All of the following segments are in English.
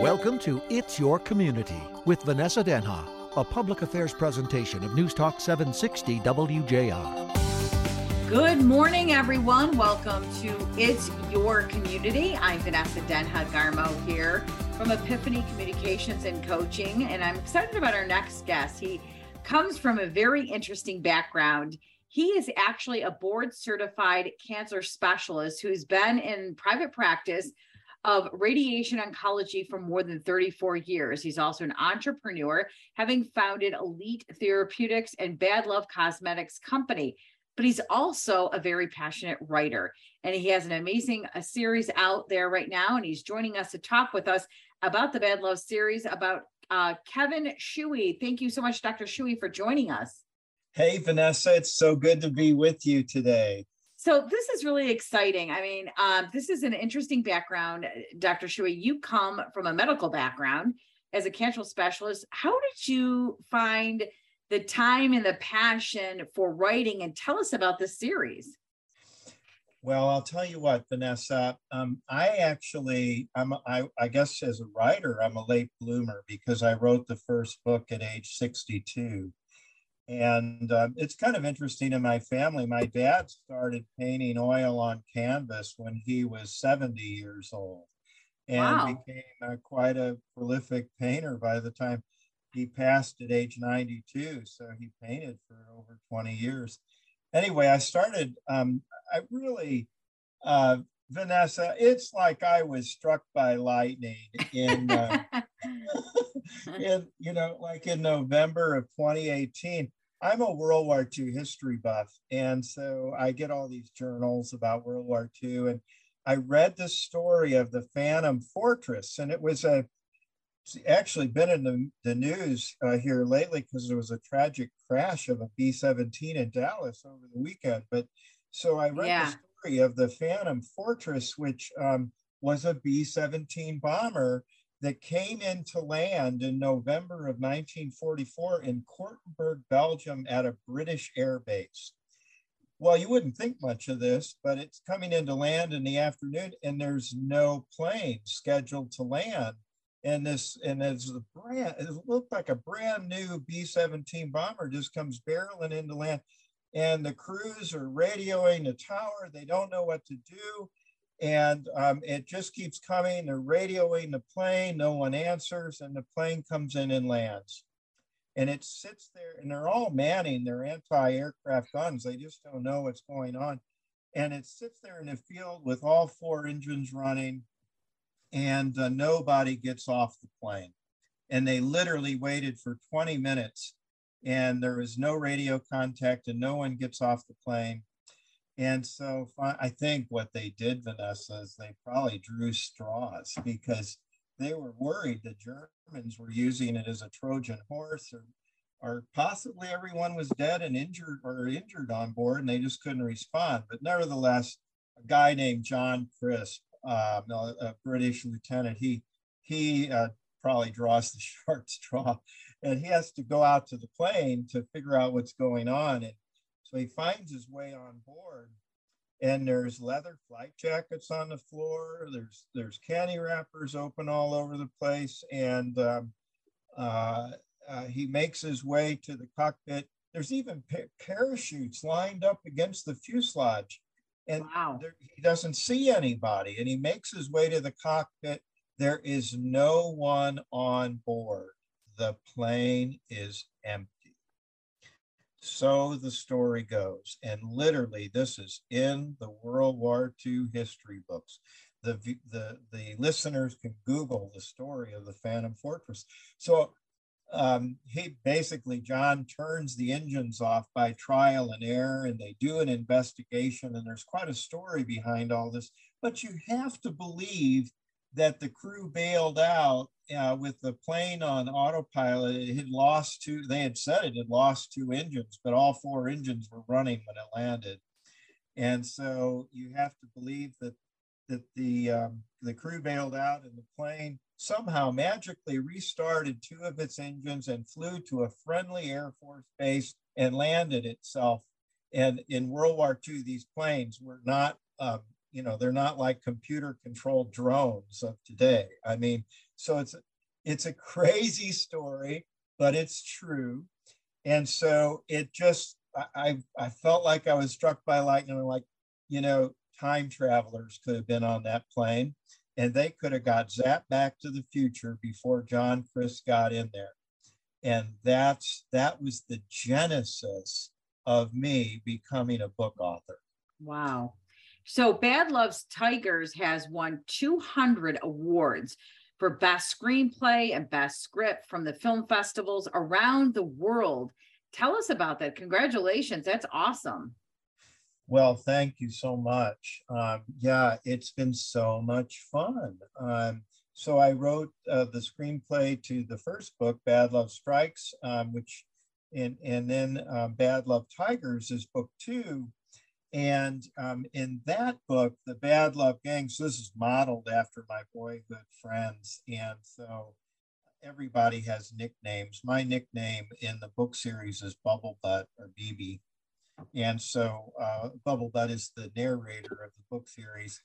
Welcome to It's Your Community with Vanessa Denha, a public affairs presentation of News Talk 760 WJR. Good morning, everyone. Welcome to It's Your Community. I'm Vanessa Denha Garmo here from Epiphany Communications and Coaching, and I'm excited about our next guest. He comes from a very interesting background. He is actually a board certified cancer specialist who's been in private practice of radiation oncology for more than 34 years. He's also an entrepreneur, having founded Elite Therapeutics and Bad Love Cosmetics Company. But he's also a very passionate writer, and he has an amazing a series out there right now. And he's joining us to talk with us about the Bad Love series about uh, Kevin Schewe. Thank you so much, Dr. Schewe, for joining us. Hey, Vanessa, it's so good to be with you today. So this is really exciting. I mean, um, this is an interesting background, Dr. Schewe. You come from a medical background as a cancer specialist. How did you find the time and the passion for writing? And tell us about this series. Well, I'll tell you what, Vanessa. Um, I actually, I'm, I, I guess, as a writer, I'm a late bloomer because I wrote the first book at age 62. And um, it's kind of interesting in my family. My dad started painting oil on canvas when he was 70 years old and wow. became uh, quite a prolific painter by the time he passed at age 92. So he painted for over 20 years. Anyway, I started, um, I really, uh, Vanessa, it's like I was struck by lightning in, uh, in, you know, like in November of 2018. I'm a World War II history buff. And so I get all these journals about World War II. And I read the story of the Phantom Fortress. And it was a, actually been in the, the news uh, here lately because there was a tragic crash of a B 17 in Dallas over the weekend. But so I read yeah. the story of the Phantom Fortress, which um, was a B 17 bomber that came into land in November of 1944 in Cortonburg, Belgium, at a British air base. Well, you wouldn't think much of this, but it's coming into land in the afternoon, and there's no plane scheduled to land. And this, and as the brand, it looked like a brand new B-17 bomber just comes barreling into land, and the crews are radioing the tower. They don't know what to do and um, it just keeps coming. They're radioing the plane, no one answers, and the plane comes in and lands. And it sits there, and they're all manning their anti aircraft guns. They just don't know what's going on. And it sits there in the field with all four engines running, and uh, nobody gets off the plane. And they literally waited for 20 minutes, and there was no radio contact, and no one gets off the plane and so I think what they did, Vanessa, is they probably drew straws because they were worried the Germans were using it as a Trojan horse or, or possibly everyone was dead and injured or injured on board and they just couldn't respond. But nevertheless, a guy named John Crisp, um, a, British lieutenant, he, he uh, probably draws the short straw and he has to go out to the plane to figure out what's going on. And so he finds his way on board and there's leather flight jackets on the floor. There's there's candy wrappers open all over the place, and um, uh, uh, he makes his way to the cockpit. There's even pa- parachutes lined up against the fuselage, and wow. there, he doesn't see anybody. And he makes his way to the cockpit. There is no one on board. The plane is empty. So the story goes. And literally, this is in the World War II history books. The, the, the listeners can Google the story of the Phantom Fortress. So um, he basically, John turns the engines off by trial and error, and they do an investigation. And there's quite a story behind all this. But you have to believe that the crew bailed out uh, with the plane on autopilot, it had lost two. They had said it had lost two engines, but all four engines were running when it landed. And so you have to believe that that the um, the crew bailed out and the plane somehow magically restarted two of its engines and flew to a friendly Air Force base and landed itself. And in World War II, these planes were not, um, you know, they're not like computer controlled drones of today. I mean, So it's it's a crazy story, but it's true. And so it just I I felt like I was struck by lightning. Like, you know, time travelers could have been on that plane and they could have got zapped back to the future before John chris got in there. And that's that was the genesis of me becoming a book author. Wow. So Bad Loves Tigers has won 200 awards for best screenplay and best script from the film festivals around the world. Tell us about that. Congratulations. That's awesome. Well, thank you so much. Um, yeah, it's been so much fun. Um, so I wrote uh, the screenplay to the first book, Bad Love Strikes, um, which, and, and then uh, Bad Love Tigers is book two. And um, in that book, the Bad Love Gangs, this is modeled after my boyhood friends. And so everybody has nicknames. My nickname in the book series is Bubble Butt or BB. And so uh, Bubble Butt is the narrator of the book series.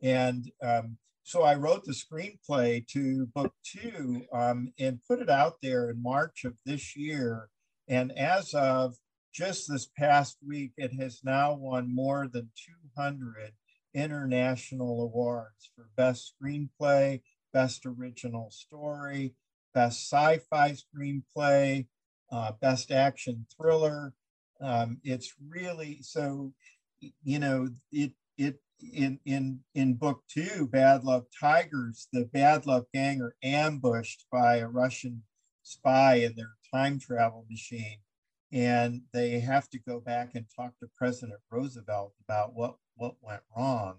And um, so I wrote the screenplay to book two um, and put it out there in March of this year. And as of just this past week, it has now won more than 200 international awards for Best Screenplay, Best Original Story, Best Sci Fi Screenplay, uh, Best Action Thriller. Um, it's really so, you know, it, it, in in in book two, Bad Love Tigers, the Bad Love gang are ambushed by a Russian spy in their time travel machine, and they have to go back and talk to President Roosevelt about what, what went wrong.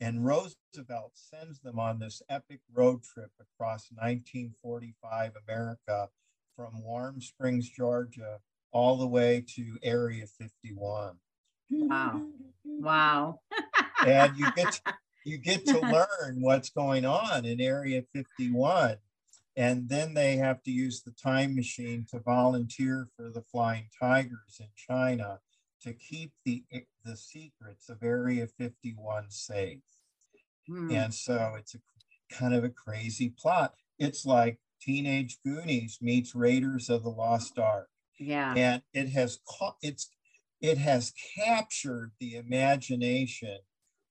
And Roosevelt sends them on this epic road trip across 1945 America from Warm Springs, Georgia, all the way to Area 51. Wow. Wow. and you get to, you get to learn what's going on in Area 51 and then they have to use the time machine to volunteer for the Flying Tigers in China to keep the, the secrets of Area 51 safe. Hmm. And so it's a kind of a crazy plot. It's like Teenage Goonies meets Raiders of the Lost Ark. Yeah. And it has caught it's it has captured the imagination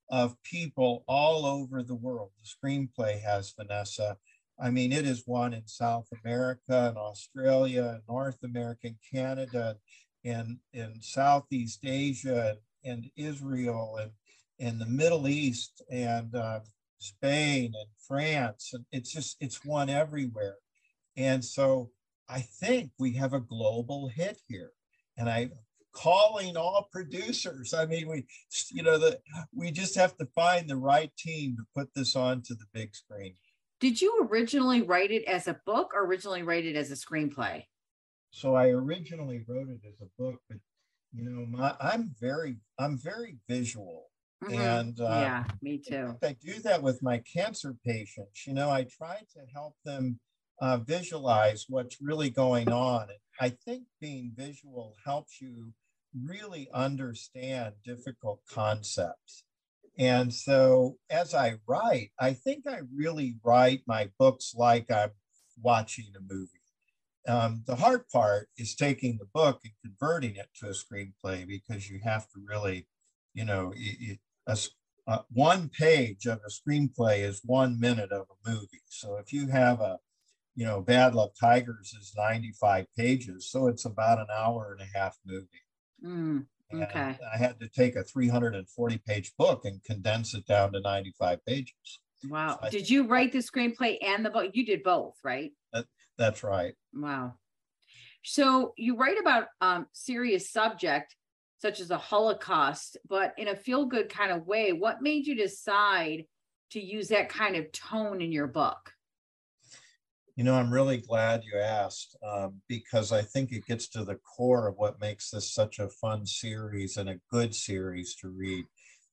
of people all over the world. The screenplay has Vanessa I mean, it is one in South America and Australia and North America and Canada and in Southeast Asia and, Israel and, and the Middle East and uh, Spain and France. And it's just, it's one everywhere. And so I think we have a global hit here. And I calling all producers. I mean, we, you know, the, we just have to find the right team to put this onto the big screen. Did you originally write it as a book or originally write it as a screenplay? So I originally wrote it as a book, but you know, my I'm very I'm very visual. Mm-hmm. And uh, yeah, me too. I do that with my cancer patients. You know, I try to help them uh, visualize what's really going on. I think being visual helps you really understand difficult concepts. And so as I write, I think I really write my books like I'm watching a movie. Um, the hard part is taking the book and converting it to a screenplay because you have to really, you know, it, a, uh, one page of a screenplay is one minute of a movie. So if you have a, you know, Bad Love Tigers is 95 pages, so it's about an hour and a half movie. Mm. And okay. I had to take a 340 page book and condense it down to 95 pages. Wow. So did you write the screenplay and the book? You did both, right? That, that's right. Wow. So you write about um, serious subject such as a Holocaust, but in a feel good kind of way. What made you decide to use that kind of tone in your book? You know, I'm really glad you asked um, because I think it gets to the core of what makes this such a fun series and a good series to read.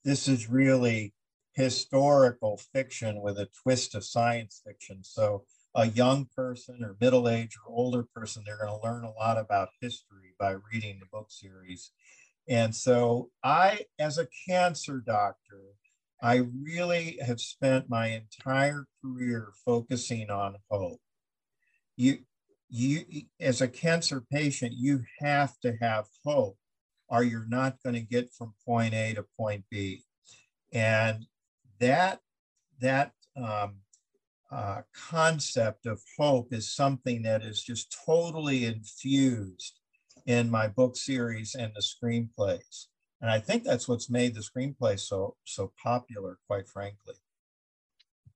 This is really historical fiction with a twist of science fiction. So, a young person or middle age or older person, they're going to learn a lot about history by reading the book series. And so, I, as a cancer doctor, I really have spent my entire career focusing on hope. You, you, as a cancer patient, you have to have hope, or you're not going to get from point A to point B. And that that um, uh, concept of hope is something that is just totally infused in my book series and the screenplays. And I think that's what's made the screenplay so so popular, quite frankly.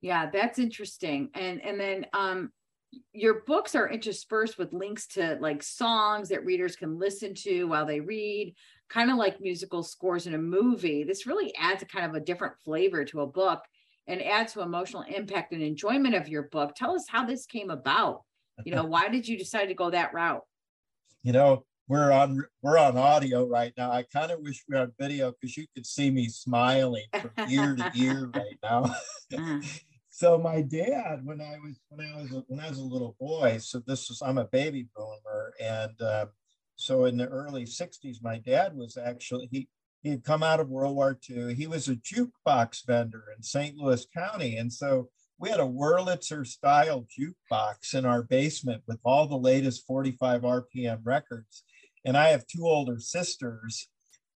Yeah, that's interesting. And and then um your books are interspersed with links to like songs that readers can listen to while they read, kind of like musical scores in a movie. This really adds a kind of a different flavor to a book and adds to emotional impact and enjoyment of your book. Tell us how this came about. You know, why did you decide to go that route? You know, we're on we're on audio right now. I kind of wish we had video because you could see me smiling from ear to ear right now. uh-huh. So my dad, when I was when I was a, when I was a little boy, so this was I'm a baby boomer, and uh, so in the early '60s, my dad was actually he he had come out of World War II. He was a jukebox vendor in St. Louis County, and so we had a Wurlitzer style jukebox in our basement with all the latest 45 RPM records. And I have two older sisters,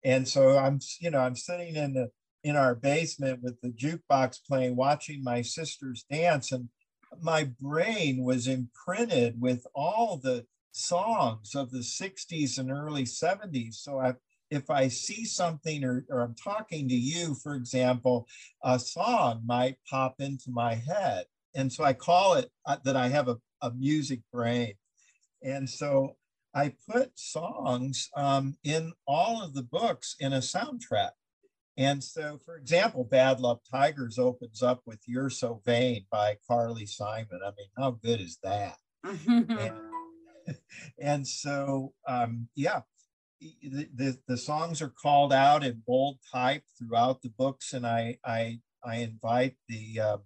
and so I'm you know I'm sitting in the in our basement with the jukebox playing, watching my sisters dance. And my brain was imprinted with all the songs of the 60s and early 70s. So I, if I see something or, or I'm talking to you, for example, a song might pop into my head. And so I call it uh, that I have a, a music brain. And so I put songs um, in all of the books in a soundtrack. And so, for example, Bad Love Tigers opens up with You're So Vain by Carly Simon. I mean, how good is that? and, and, so, um, yeah, the, the, the, songs are called out in bold type throughout the books, and I, I, I invite the, uh,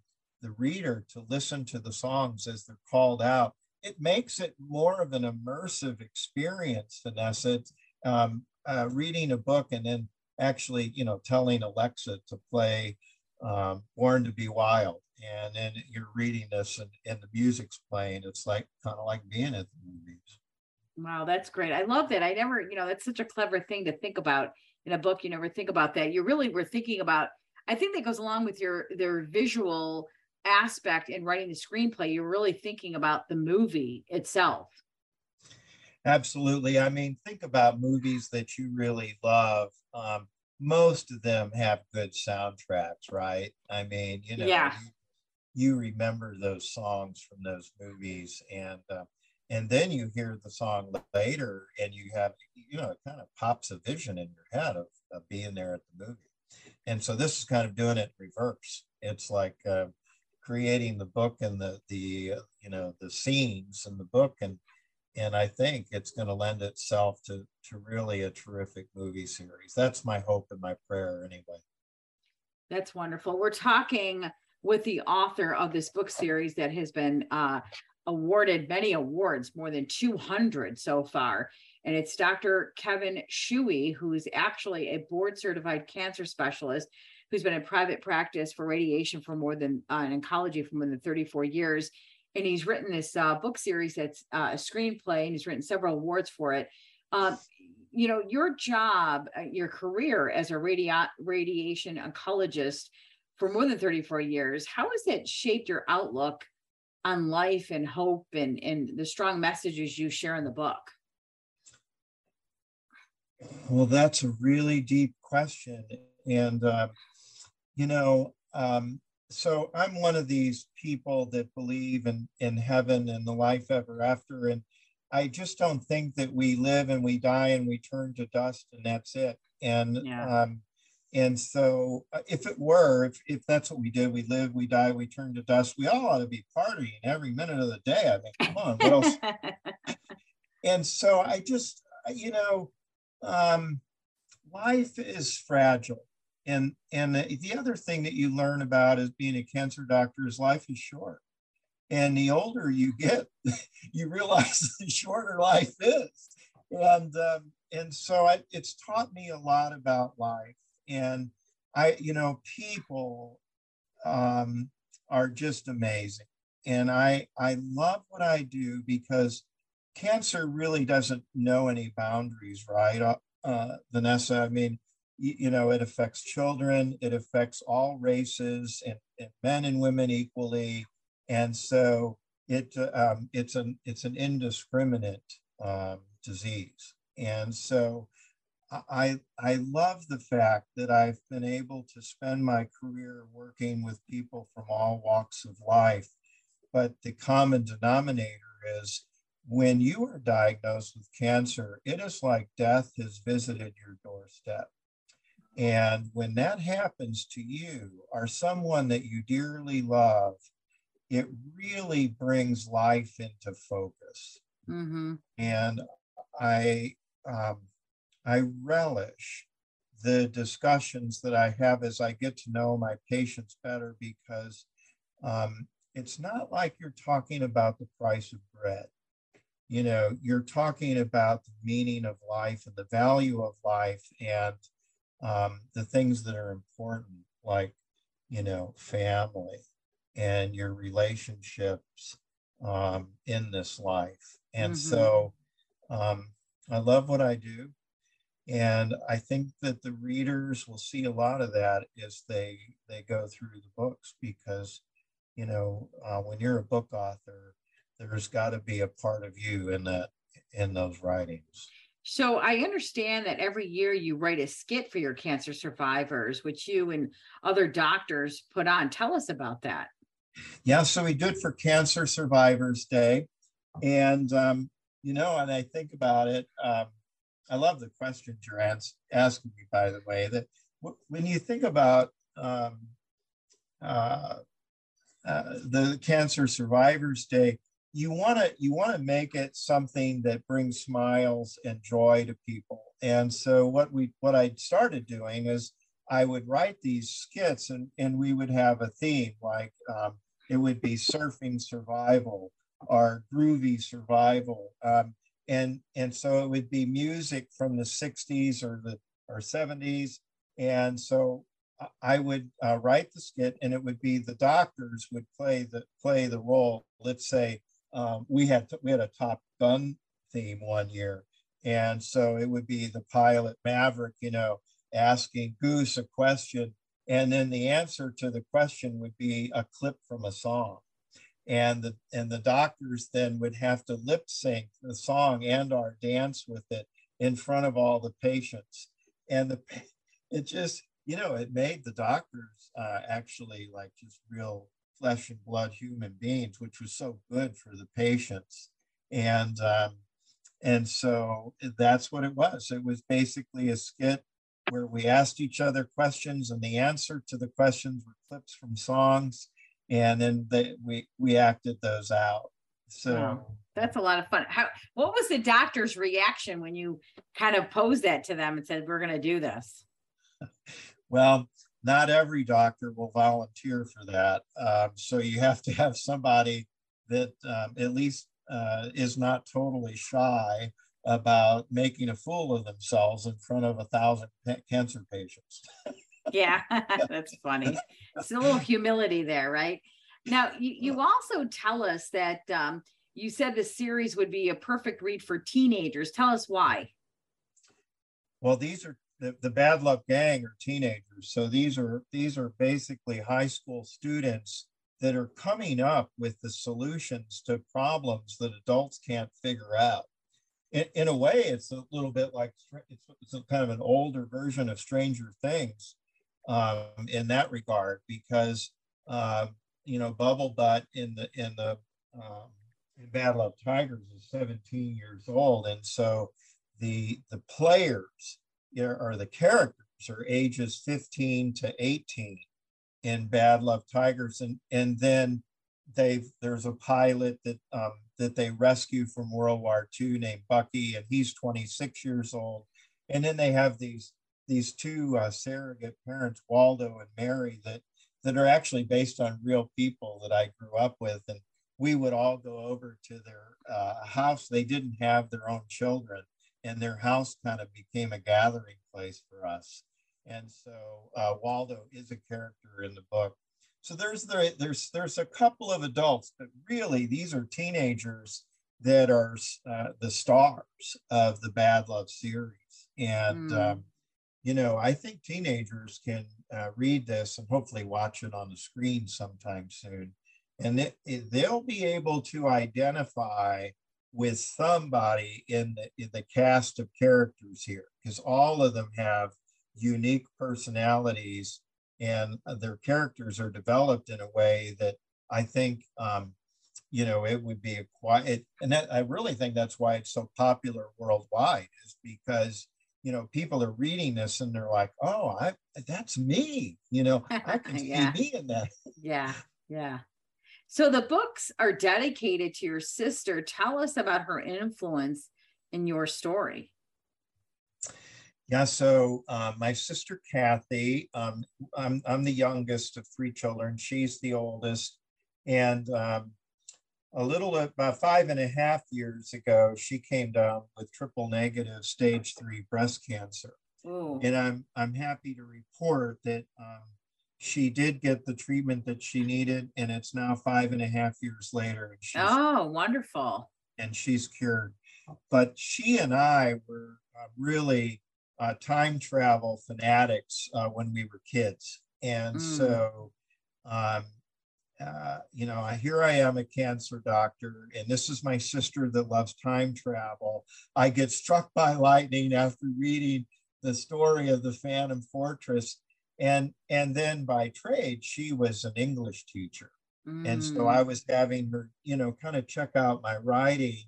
the reader to listen to the songs as they're called out. It makes it more of an immersive experience, Vanessa. Um, uh, reading a book and then actually, you know, telling Alexa to play um, Born to Be Wild. And then you're reading this and, and the music's playing. It's like kind of like being at the movies. Wow, that's great. I love that. I never, you know, that's such a clever thing to think about in a book. You never think about that. You really were thinking about, I think that goes along with your their visual aspect in writing the screenplay. You're really thinking about the movie itself. Absolutely. I mean, think about movies that you really love. Um, most of them have good soundtracks, right? I mean, you know, yeah. you, you remember those songs from those movies, and uh, and then you hear the song later, and you have, you know, it kind of pops a vision in your head of, of being there at the movie. And so this is kind of doing it reverse. It's like uh, creating the book and the the uh, you know the scenes in the book and and I think it's going to lend itself to to really a terrific movie series. That's my hope and my prayer, anyway. That's wonderful. We're talking with the author of this book series that has been uh, awarded many awards, more than 200 so far. And it's Dr. Kevin Schewe, who's actually a board certified cancer specialist who's been in private practice for radiation for more than uh, oncology for more than 34 years and he's written this uh, book series that's uh, a screenplay, and he's written several awards for it. Um, you know, your job, uh, your career as a radi- radiation oncologist for more than 34 years, how has it shaped your outlook on life and hope and, and the strong messages you share in the book? Well, that's a really deep question. And, uh, you know, um, so I'm one of these people that believe in in heaven and the life ever after, and I just don't think that we live and we die and we turn to dust and that's it. And yeah. um, and so uh, if it were, if if that's what we did, we live, we die, we turn to dust. We all ought to be partying every minute of the day. I mean, come on, what else? and so I just, you know, um, life is fragile and and the other thing that you learn about as being a cancer doctor is life is short. And the older you get, you realize the shorter life is. And um, and so I, it's taught me a lot about life. And I, you know, people um, are just amazing. And I, I love what I do because cancer really doesn't know any boundaries, right? Uh, uh, Vanessa, I mean, you, know, it affects children, it affects all races and, and men and women equally. And so it, um, it's, an, it's an indiscriminate um, disease. And so I, I love the fact that I've been able to spend my career working with people from all walks of life. But the common denominator is when you are diagnosed with cancer, it is like death has visited your doorstep. And when that happens to you or someone that you dearly love, it really brings life into focus. Mm-hmm. And I, um, I relish the discussions that I have as I get to know my patients better because um, it's not like you're talking about the price of bread. You know, you're talking about the meaning of life and the value of life and um, the things that are important, like, you know, family and your relationships um, in this life. And mm-hmm. so um, I love what I do. And I think that the readers will see a lot of that as they they go through the books because, you know, uh, when you're a book author, there's got to be a part of you in that in those writings. So I understand that every year you write a skit for your cancer survivors, which you and other doctors put on. Tell us about that. Yeah, so we do it for Cancer Survivors Day, and um, you know, and I think about it. Um, I love the questions you're asking me, by the way. That w- when you think about um, uh, uh, the Cancer Survivors Day, you want to you want to make it something that brings smiles and joy to people. And so what we what I started doing is I would write these skits, and and we would have a theme like um, it would be surfing survival or groovy survival. Um, and and so it would be music from the 60s or the or 70s and so i would uh, write the skit and it would be the doctors would play the play the role let's say um, we had we had a top gun theme one year and so it would be the pilot maverick you know asking goose a question and then the answer to the question would be a clip from a song. And the and the doctors then would have to lip sync the song and our dance with it in front of all the patients. And the it just you know it made the doctors uh, actually like just real flesh and blood human beings which was so good for the patients and um, and so that's what it was it was basically a skit where we asked each other questions and the answer to the questions were clips from songs and then they, we we acted those out. So wow. that's a lot of fun. How what was the doctor's reaction when you kind of posed that to them and said we're going to do this? well, not every doctor will volunteer for that. Um, so you have to have somebody that um, at least uh, is not totally shy about making a fool of themselves in front of a thousand cancer patients. yeah, that's funny. It's a little humility there, right? Now, you, you also tell us that um, you said the series would be a perfect read for teenagers. Tell us why. Well, these are the, the Bad Love Gang are teenagers. So these are these are basically high school students that are coming up with the solutions to problems that adults can't figure out. In, in a way, it's a little bit like it's, it's kind of an older version of Stranger Things, um, in that regard because uh, you know Bubble Butt in the in the um, in Bad Love Tigers is 17 years old, and so the the players or the characters are ages 15 to 18 in Bad Love Tigers, and and then they've there's a pilot that um, that they rescue from World War II named Bucky, and he's 26 years old, and then they have these these two uh, surrogate parents, Waldo and Mary, that that are actually based on real people that I grew up with, and we would all go over to their uh, house. They didn't have their own children, and their house kind of became a gathering place for us. and so uh, Waldo is a character in the book. So there's the, there's there's a couple of adults, but really these are teenagers that are uh, the stars of the Bad Love series, and mm. um, you know I think teenagers can uh, read this and hopefully watch it on the screen sometime soon, and it, it, they'll be able to identify with somebody in the, in the cast of characters here because all of them have unique personalities and their characters are developed in a way that I think, um, you know, it would be a quiet, and that, I really think that's why it's so popular worldwide is because, you know, people are reading this and they're like, oh, I, that's me, you know, I can yeah. see me in that. Yeah. Yeah. So the books are dedicated to your sister. Tell us about her influence in your story. Yeah, so uh, my sister Kathy, um, I'm, I'm the youngest of three children. She's the oldest. And um, a little about five and a half years ago, she came down with triple negative stage three breast cancer. Ooh. And I'm, I'm happy to report that um, she did get the treatment that she needed, and it's now five and a half years later. And she's, oh, wonderful. And she's cured. But she and I were uh, really uh, time travel fanatics uh, when we were kids. And mm. so, um, uh, you know, here I am a cancer doctor, and this is my sister that loves time travel. I get struck by lightning after reading the story of the Phantom Fortress. And, and then by trade, she was an English teacher. Mm. And so I mm. was having her, you know, kind of check out my writing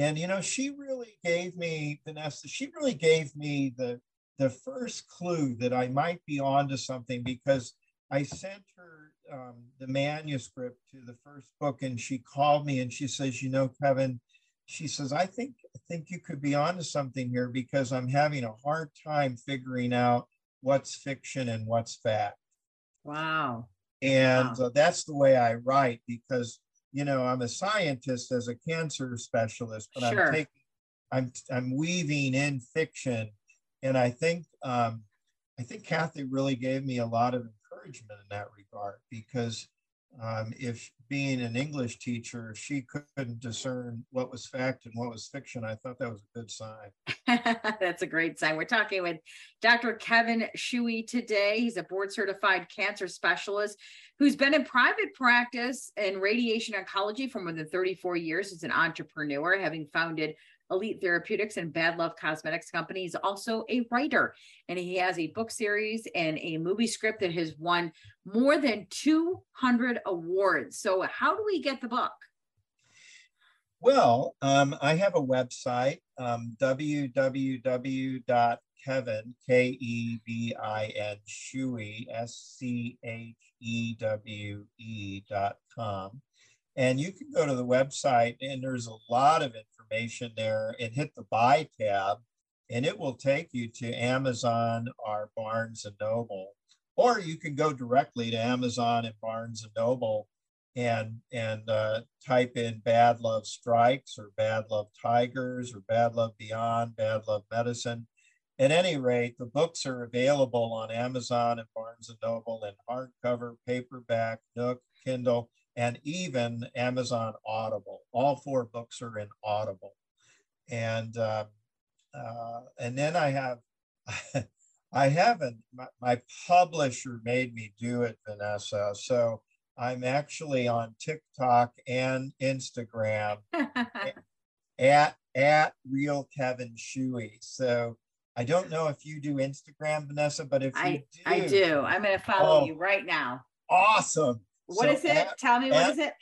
and you know, she really gave me Vanessa. She really gave me the the first clue that I might be onto something because I sent her um, the manuscript to the first book, and she called me and she says, "You know, Kevin." She says, "I think I think you could be onto something here because I'm having a hard time figuring out what's fiction and what's fact." Wow. And wow. Uh, that's the way I write because you know, I'm a scientist as a cancer specialist, but sure. I'm taking, I'm, I'm weaving in fiction. And I think, um, I think Kathy really gave me a lot of encouragement in that regard because um, if being an English teacher, she couldn't discern what was fact and what was fiction, I thought that was a good sign. That's a great sign. We're talking with Dr. Kevin Schewe today. He's a board certified cancer specialist who's been in private practice in radiation oncology for more than 34 years. He's an entrepreneur, having founded Elite Therapeutics and Bad Love Cosmetics Company. He's also a writer, and he has a book series and a movie script that has won more than 200 awards. So, how do we get the book? Well, um, I have a website, um, www.kevin, K E V I N, Schewe, S C H E W E dot com. And you can go to the website, and there's a lot of information there, and hit the buy tab, and it will take you to Amazon or Barnes and Noble. Or you can go directly to Amazon and Barnes and Noble and and uh, type in bad love strikes or bad love tigers or bad love beyond bad love medicine at any rate the books are available on amazon and barnes and noble in hardcover paperback nook kindle and even amazon audible all four books are in audible and uh, uh, and then i have i haven't my, my publisher made me do it vanessa so I'm actually on TikTok and Instagram at at real Kevin Schewe. So I don't know if you do Instagram, Vanessa, but if I do, I do, I'm going to follow oh, you right now. Awesome. What so is it? At, Tell me what at, is it?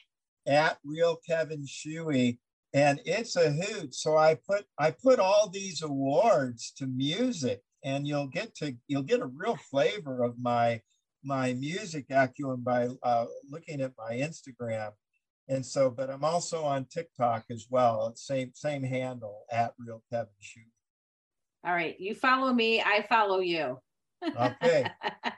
At real Kevin Schewe, and it's a hoot. So I put I put all these awards to music, and you'll get to you'll get a real flavor of my my music acumen by uh, looking at my Instagram. And so, but I'm also on TikTok as well. Same same handle at Real Kevin Schewe. All right, you follow me, I follow you. Okay,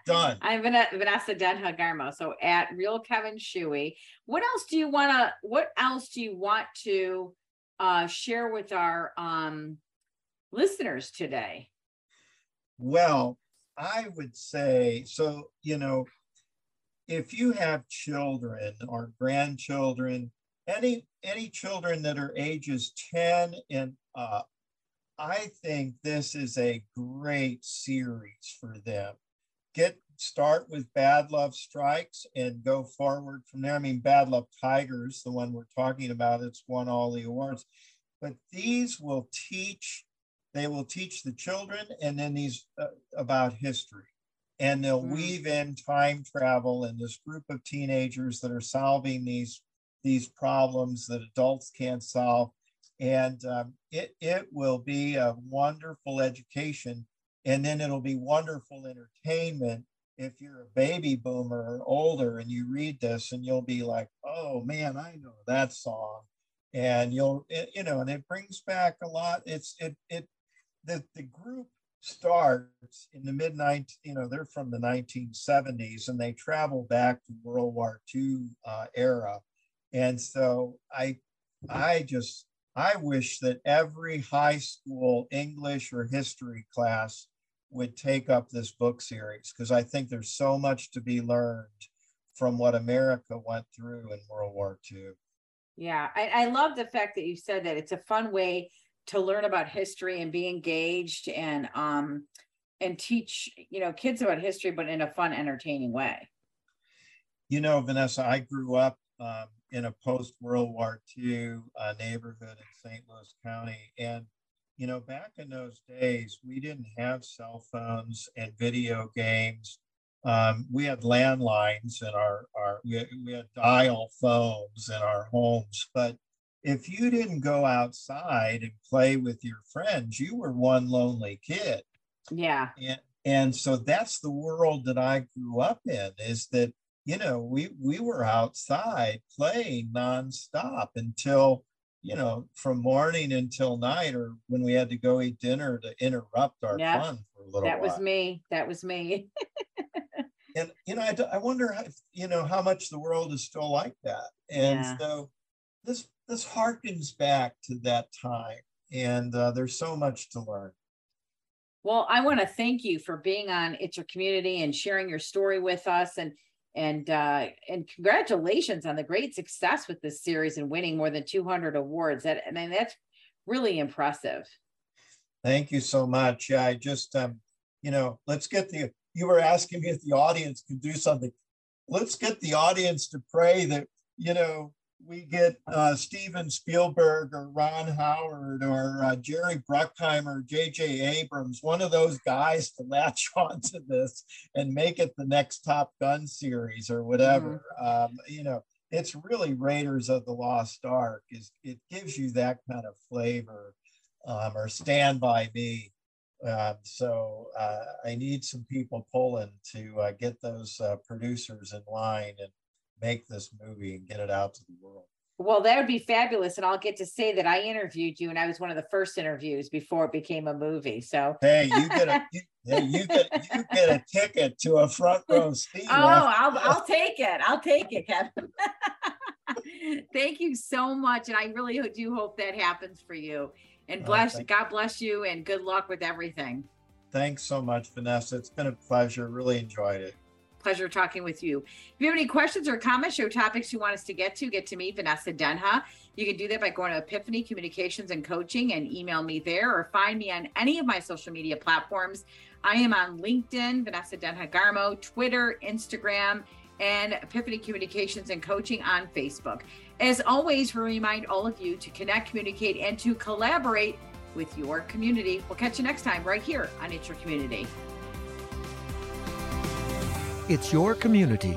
done. I'm Vanessa Denha Garmo. So at Real Kevin Schewe. What else do you want to? What else do you want to uh, share with our um, listeners today? Well, I would say so, you know, if you have children or grandchildren, any any children that are ages 10 and I think this is a great series for them. Get start with Bad Love Strikes and go forward from there. I mean, Bad Love Tigers, the one we're talking about, it's won all the awards. But these will teach, they will teach the children and then these uh, about history. And they'll mm. weave in time travel and this group of teenagers that are solving these, these problems that adults can't solve. And um, it, it will be a wonderful education. And then it'll be wonderful entertainment if you're a baby boomer or older and you read this and you'll be like, oh man, I know that song. And you'll, it, you know, and it brings back a lot. It's, it, it, the, the group starts in the mid 19, you know, they're from the 1970s and they travel back to World War II uh, era. And so I, I just, I wish that every high school English or history class would take up this book series because I think there's so much to be learned from what America went through in World War II. Yeah, I, I love the fact that you said that it's a fun way to learn about history and be engaged and um and teach you know kids about history, but in a fun, entertaining way. You know, Vanessa, I grew up um, in a post World War II uh, neighborhood in St. Louis County, and you know, back in those days, we didn't have cell phones and video games. Um, we had landlines in our, our we, had, we had dial phones in our homes. But if you didn't go outside and play with your friends, you were one lonely kid. Yeah. And, and so that's the world that I grew up in is that, you know, we, we were outside playing nonstop until you know, from morning until night, or when we had to go eat dinner to interrupt our yeah, fun for a little that while. was me. That was me. and you know, I, I wonder, if, you know, how much the world is still like that. And yeah. so this this harkens back to that time, and uh, there's so much to learn. Well, I want to thank you for being on It's Your Community and sharing your story with us and and uh, and congratulations on the great success with this series and winning more than 200 awards. That I mean, that's really impressive. Thank you so much. Yeah, I just um, you know, let's get the. You were asking me if the audience could do something. Let's get the audience to pray that you know we get uh, Steven Spielberg or Ron Howard or uh, Jerry Bruckheimer, J.J. Abrams, one of those guys to latch onto this and make it the next Top Gun series or whatever. Mm-hmm. Um, you know, it's really Raiders of the Lost Ark. Is it gives you that kind of flavor, um, or Stand by Me. Um, so uh, I need some people pulling to uh, get those uh, producers in line and make this movie and get it out to the world. Well, that would be fabulous. And I'll get to say that I interviewed you and I was one of the first interviews before it became a movie. So hey, you get a you, you get you get a ticket to a front row seat. Oh, I'll I'll take it. I'll take it, Kevin. Thank you so much. And I really do hope that happens for you. And oh, bless oh, God bless you and good luck with everything. Thanks so much, Vanessa. It's been a pleasure. Really enjoyed it pleasure talking with you. If you have any questions or comments, show topics you want us to get to, get to me, Vanessa Denha. You can do that by going to Epiphany Communications and Coaching and email me there or find me on any of my social media platforms. I am on LinkedIn, Vanessa Denha Garmo, Twitter, Instagram, and Epiphany Communications and Coaching on Facebook. As always, we remind all of you to connect, communicate, and to collaborate with your community. We'll catch you next time right here on It's Your Community. It's Your Community,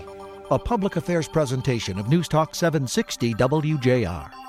a public affairs presentation of News Talk 760 WJR.